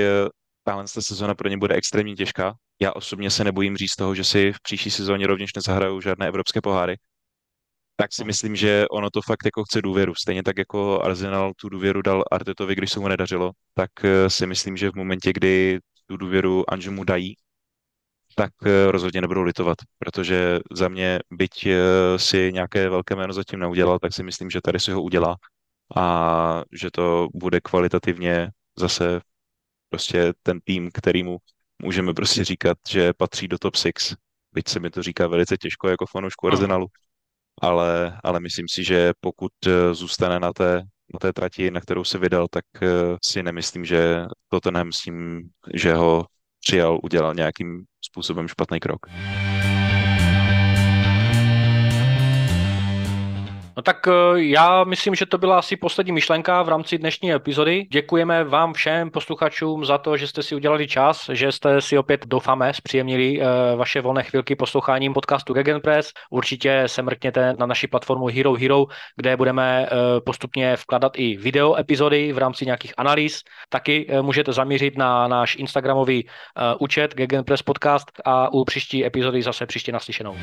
tahle ta sezona pro ně bude extrémně těžká, já osobně se nebojím říct toho, že si v příští sezóně rovněž nezahrajou žádné evropské poháry, tak si myslím, že ono to fakt jako chce důvěru. Stejně tak jako Arsenal tu důvěru dal Artetovi, když se mu nedařilo, tak eh, si myslím, že v momentě, kdy tu důvěru Anžemu dají, tak eh, rozhodně nebudou litovat, protože za mě, byť eh, si nějaké velké jméno zatím neudělal, tak si myslím, že tady si ho udělá. A že to bude kvalitativně zase prostě ten tým, kterýmu můžeme prostě říkat, že patří do top 6. Byť se mi to říká velice těžko jako fanoušku Arsenalu, ale, ale myslím si, že pokud eh, zůstane na té, na té trati, na kterou se vydal, tak eh, si nemyslím, že Tottenham s tím, že ho přijal, udělal nějakým způsobem špatný krok. No tak eh, já myslím, že to byla asi poslední myšlenka v rámci dnešní epizody. Děkujeme vám všem posluchačům za to, že jste si udělali čas, že jste si opět doufáme zpříjemnili eh, vaše volné chvilky posloucháním podcastu Gegenpress. Určitě se mrkněte na naši platformu Hero Hero, kde budeme eh, postupně vkladat i video epizody v rámci nějakých analýz. Taky můžete zamířit na náš Instagramový účet Gegenpress Podcast a u příští epizody zase příště naslyšenou.